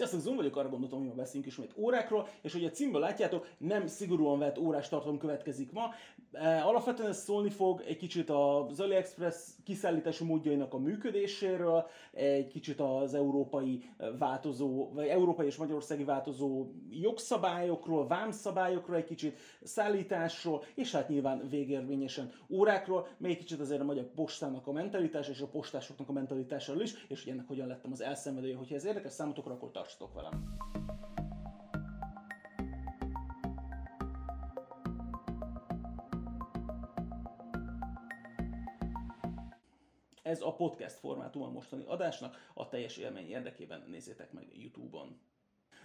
Sziasztok, Zoom vagyok, arra gondoltam, hogy ma beszélünk ismét órákról, és hogy a címből látjátok, nem szigorúan vett órás tartalom következik ma. E, alapvetően ez szólni fog egy kicsit az AliExpress kiszállítási módjainak a működéséről, egy kicsit az európai változó, vagy európai és magyarországi változó jogszabályokról, vámszabályokról, egy kicsit szállításról, és hát nyilván végérvényesen órákról, még egy kicsit azért a magyar postának a mentalitás és a postásoknak a mentalitásáról is, és hogy ennek hogyan lettem az elszenvedője, hogyha ez érdekes számotokra, akkor tartsatok velem. Ez a podcast formátum a mostani adásnak, a teljes élmény érdekében nézzétek meg YouTube-on.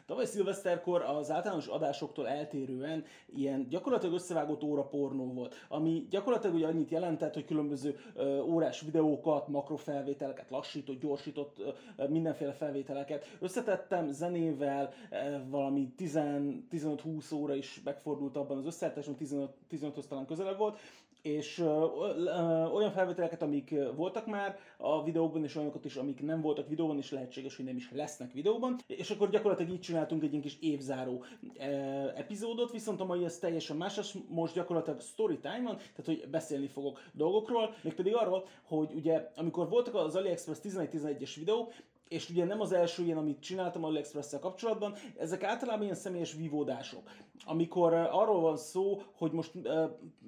Tavaly szilveszterkor az általános adásoktól eltérően ilyen gyakorlatilag összevágott óra pornó volt, ami gyakorlatilag ugye annyit jelentett, hogy különböző ö, órás videókat, makrofelvételeket, lassított, gyorsított ö, mindenféle felvételeket összetettem zenével, ö, valami 15-20 óra is megfordult abban az összeállításban, 15, 15 talán közelebb volt, és olyan felvételeket, amik voltak már a videókban, és olyanokat is, amik nem voltak videóban, és lehetséges, hogy nem is lesznek videóban, és akkor gyakorlatilag így csináltunk egy kis évzáró epizódot, viszont a mai ez teljesen más, most gyakorlatilag story time van, tehát hogy beszélni fogok dolgokról, mégpedig arról, hogy ugye amikor voltak az AliExpress 11-11-es videó, és ugye nem az első ilyen, amit csináltam a aliexpress kapcsolatban, ezek általában ilyen személyes vívódások, amikor arról van szó, hogy most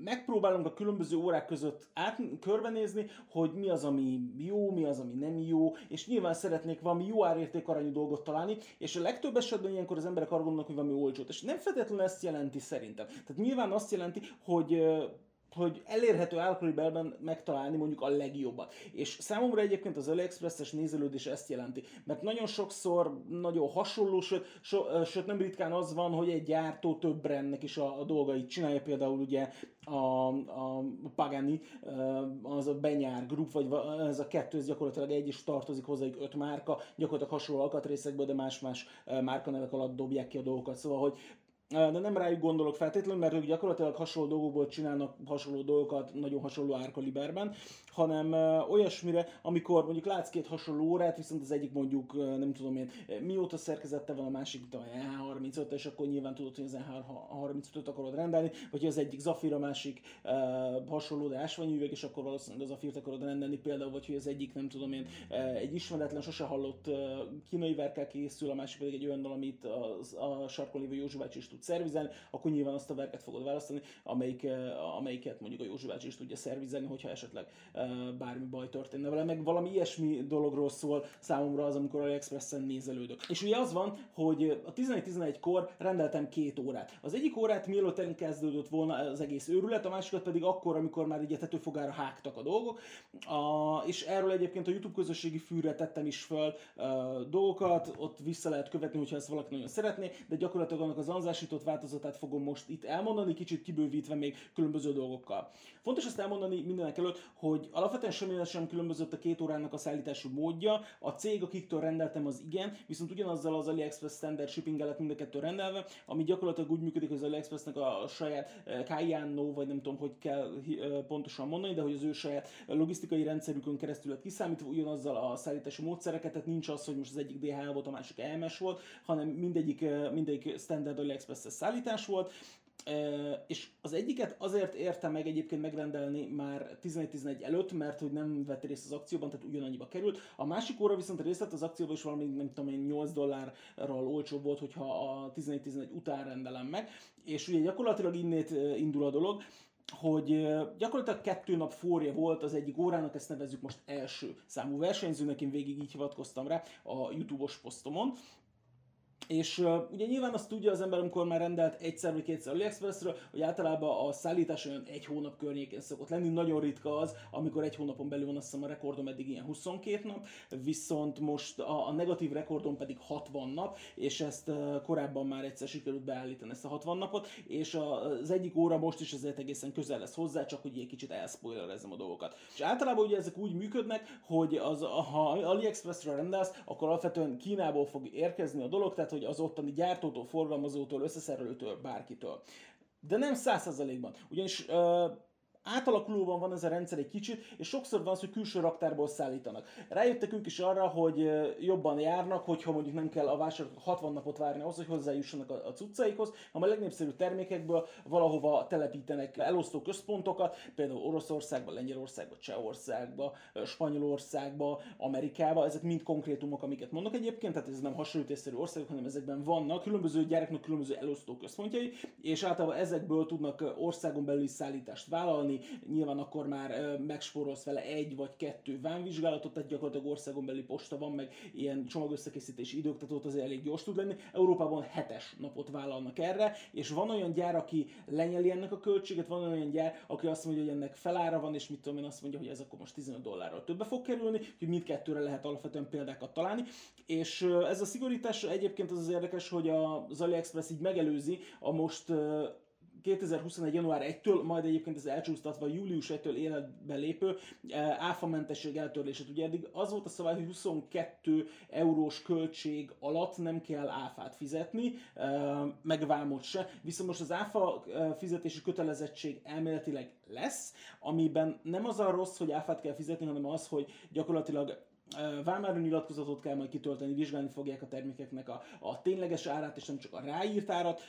megpróbálunk a különböző órák között át, körbenézni, hogy mi az, ami jó, mi az, ami nem jó, és nyilván szeretnék valami jó árértékarányú dolgot találni, és a legtöbb esetben ilyenkor az emberek arra gondolnak, hogy valami olcsót, és nem feltétlenül ezt jelenti szerintem. Tehát nyilván azt jelenti, hogy hogy elérhető árkaliberben megtalálni mondjuk a legjobbat. És számomra egyébként az AliExpress-es nézelődés ezt jelenti, mert nagyon sokszor nagyon hasonló, sőt, so, sőt nem ritkán az van, hogy egy gyártó több brandnek is a, a dolgait csinálja, például ugye a, a Pagani, az a Benyár Group, vagy ez a kettő, ez gyakorlatilag egy is tartozik hozzájuk öt márka, gyakorlatilag hasonló alkatrészekből, de más-más márkanevek alatt dobják ki a dolgokat. Szóval, hogy de nem rájuk gondolok feltétlenül, mert ők gyakorlatilag hasonló dolgokból csinálnak hasonló dolgokat, nagyon hasonló árkaliberben, hanem olyasmire, amikor mondjuk látsz két hasonló órát, viszont az egyik mondjuk, nem tudom én, mióta szerkezette van a másik, a E35, és akkor nyilván tudod, hogy az E35-öt akarod rendelni, vagy az egyik Zafir, a másik hasonló, de ásványüveg, és akkor valószínűleg az Zafirt akarod rendelni például, vagy hogy az egyik, nem tudom én, egy ismeretlen, sose hallott kínai verkel készül, a másik pedig egy olyan, amit a, a sarkon lévő Józsi is tud szervizelni, akkor nyilván azt a verket fogod választani, amelyik, amelyiket mondjuk a Józsi is tudja szervizelni, hogyha esetleg eh, bármi baj történne vele, meg valami ilyesmi dologról szól számomra az, amikor AliExpress-en nézelődök. És ugye az van, hogy a 11-11-kor rendeltem két órát. Az egyik órát mielőtt elkezdődött volna az egész őrület, a másikat pedig akkor, amikor már ugye tetőfogára hágtak a dolgok. A, és erről egyébként a YouTube közösségi fűre tettem is fel a, eh, dolgokat, ott vissza lehet követni, hogyha ezt valaki nagyon szeretné, de gyakorlatilag annak az anzás módosított változatát fogom most itt elmondani, kicsit kibővítve még különböző dolgokkal. Fontos ezt elmondani mindenek előtt, hogy alapvetően semmi sem különbözött a két órának a szállítási módja. A cég, akiktől rendeltem, az igen, viszont ugyanazzal az AliExpress standard shipping lett mind a kettő rendelve, ami gyakorlatilag úgy működik, hogy az AliExpressnek a saját eh, Kayano, vagy nem tudom, hogy kell eh, pontosan mondani, de hogy az ő saját logisztikai rendszerükön keresztül lett kiszámítva ugyanazzal a szállítási módszereket, tehát nincs az, hogy most az egyik DHL volt, a másik EMS volt, hanem mindegyik, eh, mindegyik standard AliExpress szállítás volt, és az egyiket azért érte meg egyébként megrendelni már 11-11 előtt, mert hogy nem vett részt az akcióban, tehát ugyanannyiba került. A másik óra viszont részt vett az akcióban, és valami nem tudom én 8 dollárral olcsóbb volt, hogyha a 11-11 után rendelem meg. És ugye gyakorlatilag innét indul a dolog, hogy gyakorlatilag kettő nap forja volt az egyik órának, ezt nevezzük most első számú versenyzőnek, én végig így hivatkoztam rá a YouTube-os posztomon, és uh, ugye nyilván azt tudja az ember, amikor már rendelt egyszer vagy kétszer AliExpressről, hogy általában a szállítás olyan egy hónap környékén szokott lenni. Nagyon ritka az, amikor egy hónapon belül van azt hiszem a rekordom eddig ilyen 22 nap, viszont most a, a negatív rekordom pedig 60 nap, és ezt uh, korábban már egyszer sikerült beállítani ezt a 60 napot, és a, az egyik óra most is ezért egészen közel lesz hozzá, csak hogy egy kicsit elspoilerezem a dolgokat. És általában ugye ezek úgy működnek, hogy az, ha AliExpressről rendelsz, akkor alapvetően Kínából fog érkezni a dolog, tehát hogy az ottani gyártótól, forgalmazótól, összeszerelőtől, bárkitől. De nem százszerzalékban. Ugyanis uh, átalakulóban van ez a rendszer egy kicsit, és sokszor van az, hogy külső raktárból szállítanak. Rájöttek ők is arra, hogy jobban járnak, hogyha mondjuk nem kell a vásárlók 60 napot várni ahhoz, hogy hozzájussanak a, cuccaikhoz, hanem a legnépszerűbb termékekből valahova telepítenek elosztó központokat, például Oroszországba, Lengyelországba, Csehországba, Spanyolországba, Amerikába, ezek mind konkrétumok, amiket mondok egyébként, tehát ez nem hasonlítésszerű országok, hanem ezekben vannak különböző gyáraknak különböző elosztó központjai, és általában ezekből tudnak országon belüli szállítást vállalni, nyilván akkor már megspórolsz vele egy vagy kettő vámvizsgálatot, tehát gyakorlatilag országon belüli posta van, meg ilyen csomagösszekészítési idők, tehát ott azért elég gyors tud lenni. Európában hetes napot vállalnak erre, és van olyan gyár, aki lenyeli ennek a költséget, van olyan gyár, aki azt mondja, hogy ennek felára van, és mit tudom én azt mondja, hogy ez akkor most 15 dollárral többe fog kerülni, hogy mindkettőre lehet alapvetően példákat találni. És ez a szigorítás egyébként az az érdekes, hogy az AliExpress így megelőzi a most 2021. január 1-től, majd egyébként ez elcsúsztatva július 1-től életbe lépő áfamentesség eltörlését. Ugye eddig az volt a szabály, hogy 22 eurós költség alatt nem kell áfát fizetni, meg vámot se, viszont most az áfa fizetési kötelezettség elméletileg lesz, amiben nem az a rossz, hogy áfát kell fizetni, hanem az, hogy gyakorlatilag vámáron nyilatkozatot kell majd kitölteni, vizsgálni fogják a termékeknek a, a tényleges árát, és nem csak a ráírt árat,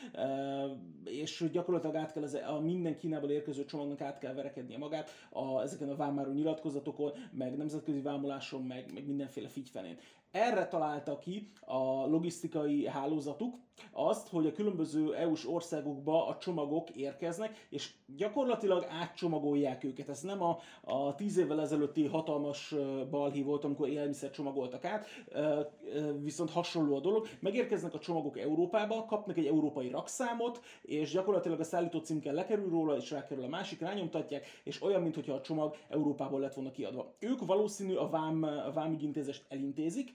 és gyakorlatilag át kell a minden Kínából érkező csomagnak át kell verekednie magát a, ezeken a vámáron nyilatkozatokon, meg nemzetközi vámoláson, meg, meg mindenféle figyfenén. Erre találta ki a logisztikai hálózatuk azt, hogy a különböző EU-s országokba a csomagok érkeznek, és gyakorlatilag átcsomagolják őket. Ez nem a, a tíz évvel ezelőtti hatalmas balhí volt, amikor élelmiszer csomagoltak át, viszont hasonló a dolog. Megérkeznek a csomagok Európába, kapnak egy európai rakszámot, és gyakorlatilag a szállító címkel lekerül róla, és rákerül a másik, rányomtatják, és olyan, mintha a csomag Európából lett volna kiadva. Ők valószínű a, vám, a vámügyintézést elintézik,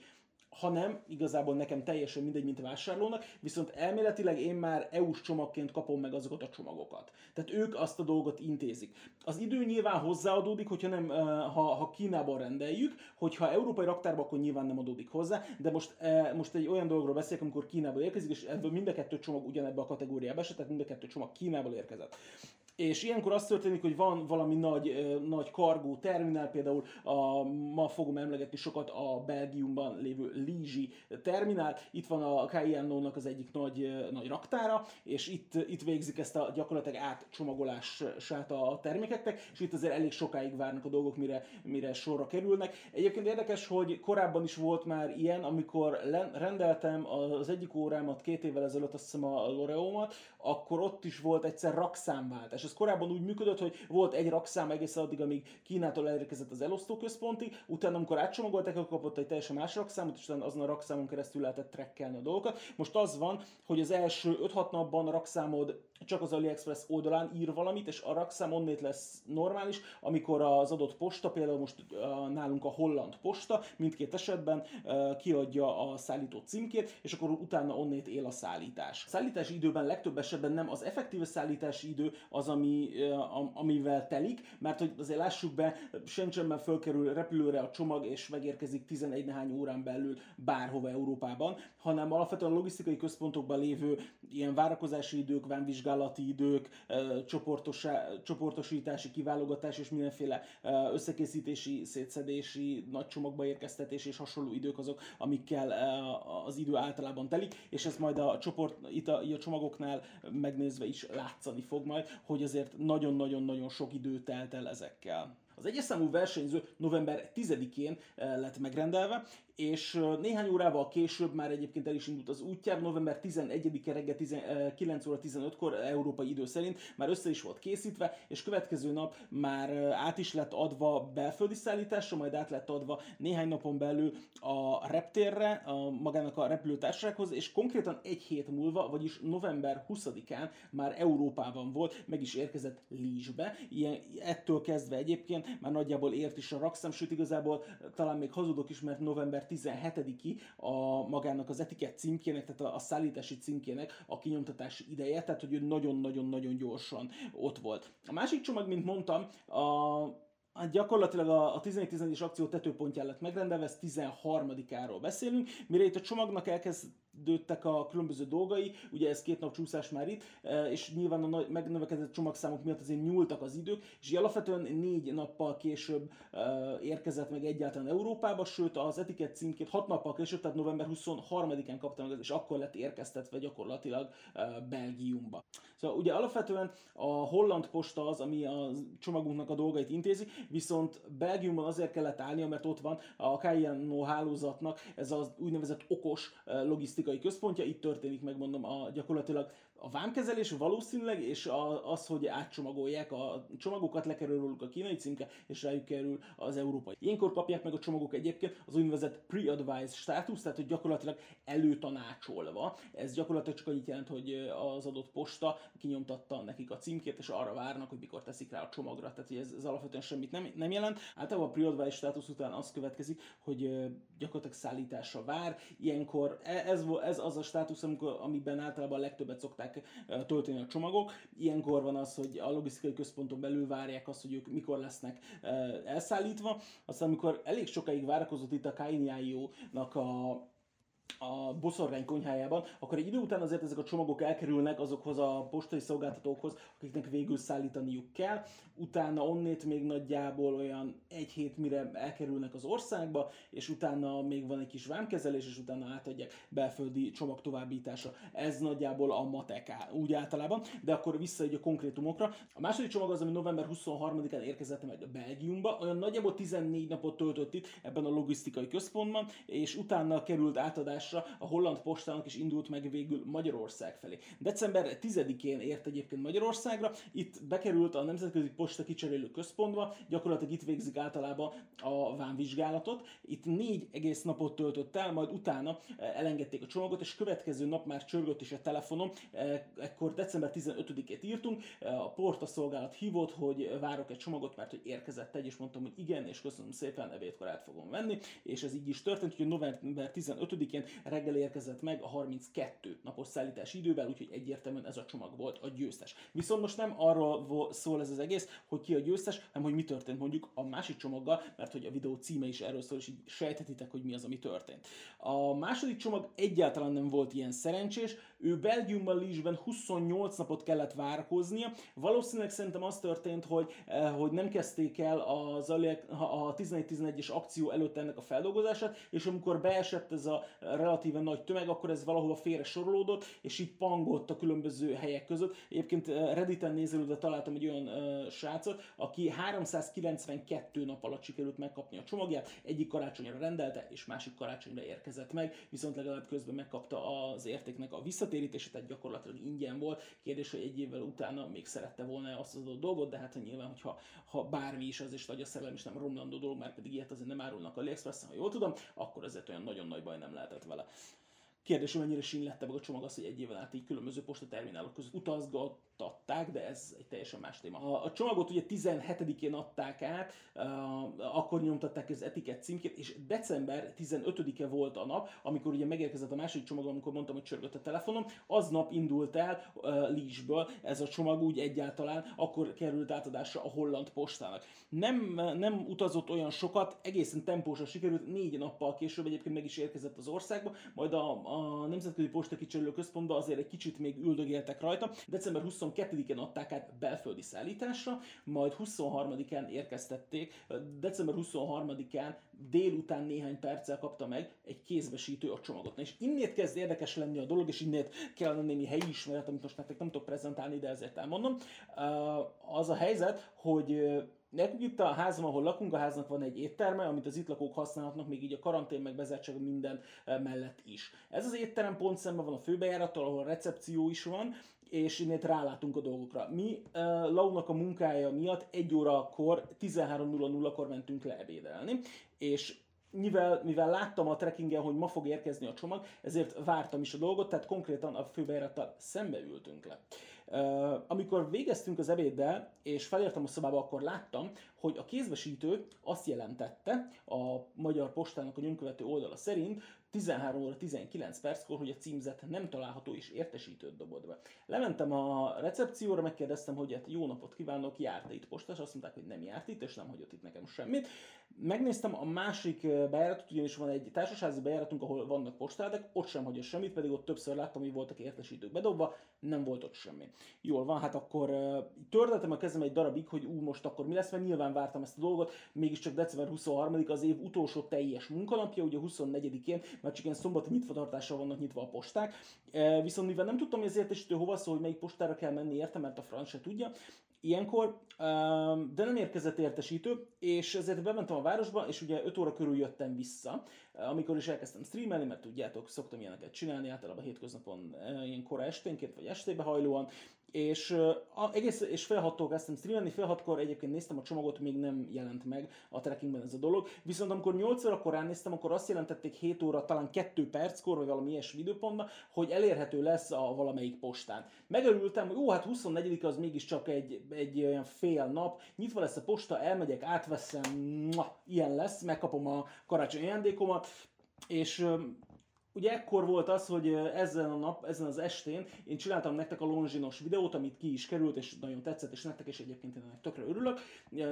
hanem igazából nekem teljesen mindegy, mint vásárlónak, viszont elméletileg én már EU-s csomagként kapom meg azokat a csomagokat. Tehát ők azt a dolgot intézik. Az idő nyilván hozzáadódik, hogyha nem, ha, ha Kínában rendeljük, hogyha európai raktárban, akkor nyilván nem adódik hozzá, de most, most egy olyan dologról beszélek, amikor Kínából érkezik, és ebből mind a kettő csomag ugyanebbe a kategóriába esett, tehát mind a kettő csomag Kínából érkezett. És ilyenkor az történik, hogy van valami nagy, nagy kargó terminál, például a, ma fogom emlegetni sokat a Belgiumban lévő Lizsi terminál. Itt van a KINO-nak az egyik nagy, nagy raktára, és itt, itt végzik ezt a gyakorlatilag átcsomagolását a termékeknek, és itt azért elég sokáig várnak a dolgok, mire, mire sorra kerülnek. Egyébként érdekes, hogy korábban is volt már ilyen, amikor rendeltem az egyik órámat két évvel ezelőtt, azt hiszem a Loreómat, akkor ott is volt egyszer rakszámváltás és ez korábban úgy működött, hogy volt egy rakszám egészen addig, amíg Kínától elérkezett az elosztó központi, utána amikor átcsomagolták, akkor kapott egy teljesen más rakszámot, és utána azon a rakszámon keresztül lehetett trekkelni a dolgokat. Most az van, hogy az első 5-6 napban a rakszámod csak az AliExpress oldalán ír valamit, és a rakszám onnét lesz normális, amikor az adott posta, például most nálunk a holland posta, mindkét esetben kiadja a szállító címkét, és akkor utána onnét él a szállítás. A szállítási időben legtöbb esetben nem az effektív szállítási idő az, ami, amivel telik, mert hogy azért lássuk be, Shenzhenben fölkerül repülőre a csomag, és megérkezik 11 nehány órán belül bárhova Európában, hanem alapvetően a logisztikai központokban lévő ilyen várakozási idők, vámvizsgálatok, vizsgálati idők, csoportosítási, kiválogatás és mindenféle összekészítési, szétszedési, nagy csomagba érkeztetés és hasonló idők azok, amikkel az idő általában telik, és ez majd a csoport, itt a, a csomagoknál megnézve is látszani fog majd, hogy azért nagyon-nagyon-nagyon sok idő telt el ezekkel. Az egyes számú versenyző november 10-én lett megrendelve, és néhány órával később már egyébként el is indult az útjára, november 11-e reggel 9 óra 15-kor európai idő szerint már össze is volt készítve, és következő nap már át is lett adva belföldi szállításra, majd át lett adva néhány napon belül a reptérre, a magának a repülőtársasághoz, és konkrétan egy hét múlva, vagyis november 20-án már Európában volt, meg is érkezett Lízsbe. Ilyen, ettől kezdve egyébként már nagyjából ért is a rakszám, sőt igazából talán még hazudok is, mert november 17-i a magának az etikett címkének, tehát a, a szállítási címkének a kinyomtatási ideje, tehát hogy ő nagyon-nagyon-nagyon gyorsan ott volt. A másik csomag, mint mondtam, a Hát gyakorlatilag a, a 11-11-es akció tetőpontján lett megrendelve, ez 13-áról beszélünk, mire itt a csomagnak elkezd kezdődtek a különböző dolgai, ugye ez két nap csúszás már itt, és nyilván a nagy, megnövekedett csomagszámok miatt azért nyúltak az idők, és alapvetően négy nappal később érkezett meg egyáltalán Európába, sőt az etikett címkét hat nappal később, tehát november 23-án kapta meg, és akkor lett érkeztetve gyakorlatilag Belgiumba. Szóval ugye alapvetően a holland posta az, ami a csomagunknak a dolgait intézi, viszont Belgiumban azért kellett állnia, mert ott van a KNO hálózatnak ez az úgynevezett okos logisztikai központja, itt történik meg mondom a gyakorlatilag a vámkezelés valószínűleg, és a, az, hogy átcsomagolják a csomagokat, lekerül róluk a kínai címke, és rájuk kerül az európai. Ilyenkor kapják meg a csomagok egyébként az úgynevezett pre-advised státusz, tehát hogy gyakorlatilag előtanácsolva. Ez gyakorlatilag csak annyit jelent, hogy az adott posta kinyomtatta nekik a címkét, és arra várnak, hogy mikor teszik rá a csomagra. Tehát hogy ez, ez alapvetően semmit nem, nem jelent. Általában a pre-advised státusz után az következik, hogy gyakorlatilag szállításra vár. Ilyenkor e, ez, ez az a státusz, amikor, amiben általában a legtöbbet szokták szokták tölteni a csomagok. Ilyenkor van az, hogy a logisztikai központon belül várják azt, hogy ők mikor lesznek elszállítva. Aztán amikor elég sokáig várakozott itt a KNIO-nak a a boszorgány konyhájában, akkor egy idő után azért ezek a csomagok elkerülnek azokhoz a postai szolgáltatókhoz, akiknek végül szállítaniuk kell. Utána onnét még nagyjából olyan egy hét mire elkerülnek az országba, és utána még van egy kis vámkezelés, és utána átadják belföldi csomag továbbításra. Ez nagyjából a matek úgy általában, de akkor vissza egy a konkrétumokra. A második csomag az, ami november 23-án érkezett meg a Belgiumba, olyan nagyjából 14 napot töltött itt ebben a logisztikai központban, és utána került átadás szállításra a holland postának is indult meg végül Magyarország felé. December 10-én ért egyébként Magyarországra, itt bekerült a Nemzetközi Posta Kicserélő Központba, gyakorlatilag itt végzik általában a vámvizsgálatot. Itt négy egész napot töltött el, majd utána eh, elengedték a csomagot, és következő nap már csörgött is a telefonom. Eh, ekkor december 15-ét írtunk, eh, a porta szolgálat hívott, hogy várok egy csomagot, mert hogy érkezett egy, és mondtam, hogy igen, és köszönöm szépen, evétkor át fogom venni, és ez így is történt, hogy november 15-én reggel érkezett meg a 32 napos szállítási idővel, úgyhogy egyértelműen ez a csomag volt a győztes. Viszont most nem arról szól ez az egész, hogy ki a győztes, hanem hogy mi történt mondjuk a másik csomaggal, mert hogy a videó címe is erről szól, és így sejthetitek, hogy mi az, ami történt. A második csomag egyáltalán nem volt ilyen szerencsés, ő Belgiumban Liesben 28 napot kellett várakoznia. Valószínűleg szerintem az történt, hogy, eh, hogy nem kezdték el az a 11-11-es akció előtt ennek a feldolgozását, és amikor beesett ez a relatíve nagy tömeg, akkor ez valahova félre sorolódott, és így pangott a különböző helyek között. Egyébként eh, Redditen nézelődve találtam egy olyan uh, srácot, aki 392 nap alatt sikerült megkapni a csomagját, egyik karácsonyra rendelte, és másik karácsonyra érkezett meg, viszont legalább közben megkapta az értéknek a visszatérítése, tehát gyakorlatilag ingyen volt. Kérdés, hogy egy évvel utána még szerette volna azt az adott dolgot, de hát nyilván, hogyha ha bármi is az, és vagy a szerelem is nem romlandó dolog, mert pedig ilyet azért nem árulnak a AliExpress-en, ha jól tudom, akkor ezért olyan nagyon nagy baj nem lehetett vele. Kérdés, hogy mennyire sínlette meg a csomag az, hogy egy éven át így különböző postaterminálok között utazgat, adták, de ez egy teljesen más téma. A, csomagot ugye 17-én adták át, akkor nyomtatták az etikett címkét, és december 15-e volt a nap, amikor ugye megérkezett a második csomag, amikor mondtam, hogy csörgött a telefonom, aznap indult el uh, Lísből ez a csomag úgy egyáltalán, akkor került átadásra a holland postának. Nem, nem utazott olyan sokat, egészen tempósan sikerült, négy nappal később egyébként meg is érkezett az országba, majd a, a Nemzetközi Posta Kicserélő Központba azért egy kicsit még üldögéltek rajta. December 20 22-én adták át belföldi szállításra, majd 23-án érkeztették, december 23-án délután néhány perccel kapta meg egy kézbesítő a csomagot. Na és innét kezd érdekes lenni a dolog, és innét kell némi helyi ismeret, amit most nektek nem tudok prezentálni, de ezért elmondom. Az a helyzet, hogy Nekünk itt a házban, ahol lakunk, a háznak van egy étterme, amit az itt lakók használhatnak, még így a karantén meg bezártság minden mellett is. Ez az étterem pont szemben van a főbejárattal, ahol a recepció is van, és innét rálátunk a dolgokra. Mi uh, Launak a munkája miatt egy órakor, 13.00-kor mentünk le ebédelni, és mivel, mivel láttam a trekkingen, hogy ma fog érkezni a csomag, ezért vártam is a dolgot, tehát konkrétan a főbejárattal szembe ültünk le. amikor végeztünk az ebéddel, és felértem a szobába, akkor láttam, hogy a kézbesítő azt jelentette a Magyar Postának a nyomkövető oldala szerint, 13 óra 19 perckor, hogy a címzet nem található és értesítőt dobod be. Lementem a recepcióra, megkérdeztem, hogy hát jó napot kívánok, járt itt postás, azt mondták, hogy nem járt itt, és nem hagyott itt nekem semmit. Megnéztem a másik bejáratot, ugyanis van egy társasági bejáratunk, ahol vannak postádek, ott sem hagyja semmit, pedig ott többször láttam, hogy voltak értesítők bedobva, nem volt ott semmi. Jól van, hát akkor uh, tördeltem a kezem egy darabig, hogy ú, most akkor mi lesz, mert nyilván vártam ezt a dolgot, mégiscsak december 23 az év utolsó teljes munkanapja, ugye 24-én, mert csak ilyen szombati nyitvatartással vannak nyitva a posták. Uh, viszont mivel nem tudtam, hogy az értesítő hova szól, hogy melyik postára kell menni, értem, mert a franc se tudja, ilyenkor, de nem érkezett értesítő, és ezért bementem a városba, és ugye 5 óra körül jöttem vissza, amikor is elkezdtem streamelni, mert tudjátok, szoktam ilyeneket csinálni, általában hétköznapon ilyen kora esténként, vagy estébe hajlóan, és a, egész, és fél hattól kezdtem streamelni, fél hatkor egyébként néztem a csomagot, még nem jelent meg a trackingben ez a dolog. Viszont amikor 8 órakor ránéztem, akkor azt jelentették 7 óra, talán 2 perckor, vagy valami ilyesmi időpontban, hogy elérhető lesz a valamelyik postán. Megörültem, hogy jó, hát 24 az mégiscsak egy, egy olyan fél nap, nyitva lesz a posta, elmegyek, átveszem, mua, ilyen lesz, megkapom a karácsonyi ajándékomat, és ugye ekkor volt az, hogy ezen a nap, ezen az estén én csináltam nektek a longinos videót, amit ki is került, és nagyon tetszett, és nektek is egyébként én ennek tökre örülök.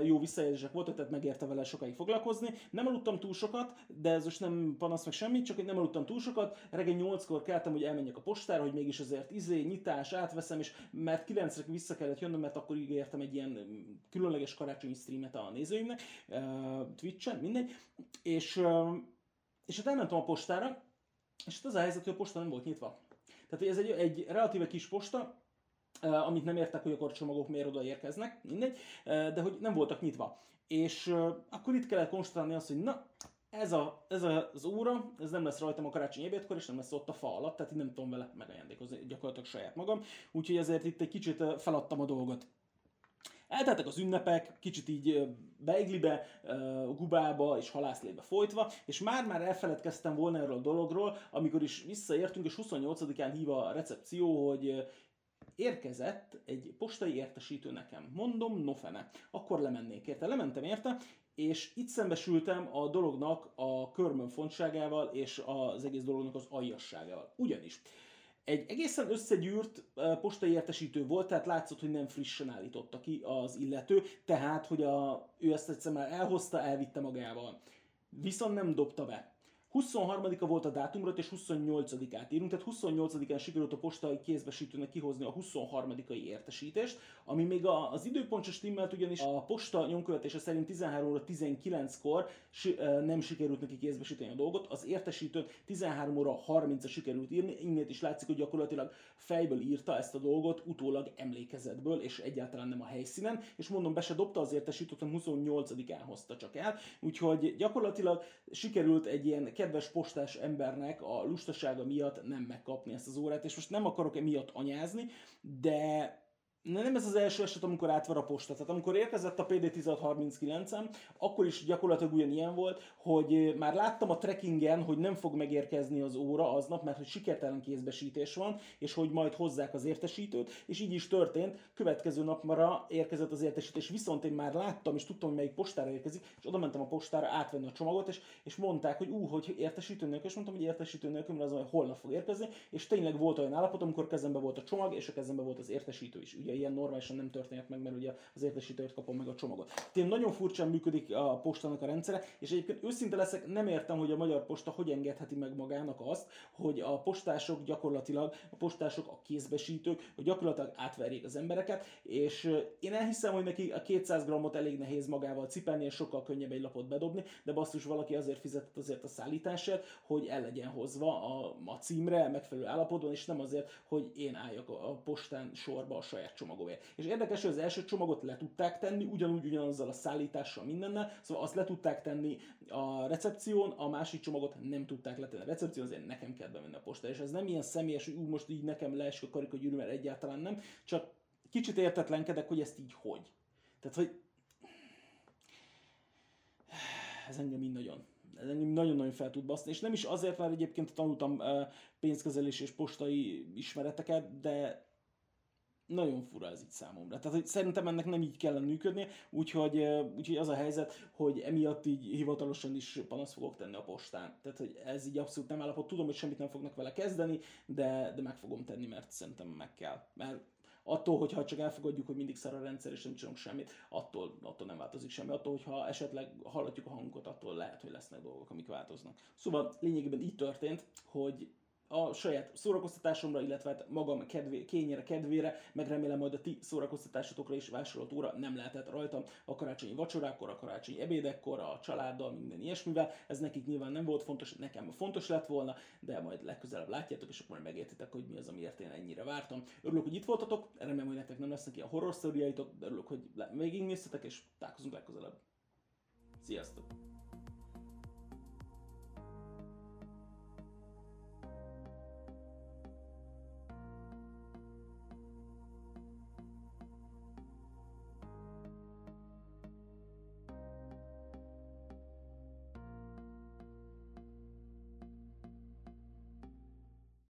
Jó visszajelzések voltak, tehát megérte vele sokáig foglalkozni. Nem aludtam túl sokat, de ez most nem panasz meg semmit, csak hogy nem aludtam túl sokat. Reggel 8-kor keltem, hogy elmenjek a postára, hogy mégis azért izé, nyitás, átveszem, és mert 9-re vissza kellett jönnöm, mert akkor ígértem egy ilyen különleges karácsonyi streamet a nézőimnek, Twitch-en, mindegy. És, és hát elmentem a postára, és itt az a helyzet, hogy a posta nem volt nyitva. Tehát ez egy, egy relatíve kis posta, amit nem értek, hogy akkor csomagok miért odaérkeznek, mindegy, uh, de hogy nem voltak nyitva. És akkor itt kellett konstatálni azt, hogy na, ez, a, ez a, az óra, ez nem lesz rajtam a karácsonyi ebédkor, és nem lesz ott a fa alatt, tehát én nem tudom vele megajándékozni gyakorlatilag saját magam. Úgyhogy ezért itt egy kicsit feladtam a dolgot. Elteltek az ünnepek, kicsit így beiglibe, gubába és halászlébe folytva, és már-már elfeledkeztem volna erről a dologról, amikor is visszaértünk, és 28-án hív a recepció, hogy érkezett egy postai értesítő nekem. Mondom, no fene. Akkor lemennék érte. Lementem érte, és itt szembesültem a dolognak a körmön fontságával és az egész dolognak az aljasságával. Ugyanis egy egészen összegyűrt postai értesítő volt, tehát látszott, hogy nem frissen állította ki az illető, tehát, hogy a, ő ezt egyszer már elhozta, elvitte magával. Viszont nem dobta be. 23-a volt a dátumra, és 28-át írunk, tehát 28-án sikerült a postai kézbesítőnek kihozni a 23 ai értesítést, ami még az időpont sem stimmelt, ugyanis a posta nyomkövetése szerint 13 óra 19-kor nem sikerült neki kézbesíteni a dolgot, az értesítőt 13 óra 30 a sikerült írni, innét is látszik, hogy gyakorlatilag fejből írta ezt a dolgot, utólag emlékezetből, és egyáltalán nem a helyszínen, és mondom, be se dobta az értesítőt, hanem 28-án hozta csak el, úgyhogy gyakorlatilag sikerült egy ilyen kedves postás embernek a lustasága miatt nem megkapni ezt az órát, és most nem akarok emiatt anyázni, de nem ez az első eset, amikor átvar a posta. Tehát amikor érkezett a PD 1639-em, akkor is gyakorlatilag ugyanilyen volt, hogy már láttam a trekkingen, hogy nem fog megérkezni az óra aznap, mert hogy sikertelen kézbesítés van, és hogy majd hozzák az értesítőt, és így is történt. Következő napra érkezett az értesítés, viszont én már láttam, és tudtam, hogy melyik postára érkezik, és oda mentem a postára átvenni a csomagot, és, és mondták, hogy ú, hogy értesítő nélkül, és mondtam, hogy értesítő nélkül, mert az hogy holnap fog érkezni, és tényleg volt olyan állapot, amikor kezembe volt a csomag, és a kezembe volt az értesítő is. Ugye ugye ilyen normálisan nem történhet meg, mert ugye az értesítőt kapom meg a csomagot. Tehát nagyon furcsán működik a postának a rendszere, és egyébként őszinte leszek, nem értem, hogy a Magyar Posta hogy engedheti meg magának azt, hogy a postások gyakorlatilag, a postások, a kézbesítők, hogy gyakorlatilag átverjék az embereket, és én elhiszem, hogy neki a 200 grammot elég nehéz magával cipelni, és sokkal könnyebb egy lapot bedobni, de basszus valaki azért fizetett azért a szállításért, hogy el legyen hozva a, a címre megfelelő állapotban, és nem azért, hogy én álljak a postán sorba a saját csomagomért. És érdekes, hogy az első csomagot le tudták tenni, ugyanúgy ugyanazzal a szállítással, mindennel, szóval azt le tudták tenni a recepción, a másik csomagot nem tudták letenni. A recepción azért nekem kell bemenni a posta, és ez nem ilyen személyes, hogy ú, most így nekem leesik a karika gyűrű, mert egyáltalán nem, csak kicsit értetlenkedek, hogy ezt így hogy. Tehát, hogy ez engem így nagyon ez engem nagyon-nagyon fel tud baszni, és nem is azért, mert egyébként tanultam pénzkezelés és postai ismereteket, de nagyon fura ez így számomra. Tehát hogy szerintem ennek nem így kellene működni, úgyhogy, úgyhogy az a helyzet, hogy emiatt így hivatalosan is panaszt fogok tenni a postán. Tehát, hogy ez így abszolút nem állapot. Tudom, hogy semmit nem fognak vele kezdeni, de, de meg fogom tenni, mert szerintem meg kell. Mert attól, hogyha csak elfogadjuk, hogy mindig szar a rendszer és nem csinálunk semmit, attól, attól nem változik semmi. Attól, hogyha esetleg hallatjuk a hangunkat, attól lehet, hogy lesznek dolgok, amik változnak. Szóval lényegében így történt, hogy a saját szórakoztatásomra, illetve hát magam kedvé, kényére, kedvére, meg remélem majd a ti szórakoztatásotokra is vásárolt óra nem lehetett rajtam a karácsonyi vacsorákkor, a karácsonyi ebédekkor, a családdal, minden ilyesmivel. Ez nekik nyilván nem volt fontos, nekem fontos lett volna, de majd legközelebb látjátok, és akkor megértitek, hogy mi az, amiért én ennyire vártam. Örülök, hogy itt voltatok, remélem, hogy nektek nem lesznek ilyen horror de örülök, hogy végignéztetek, és találkozunk legközelebb. Sziasztok!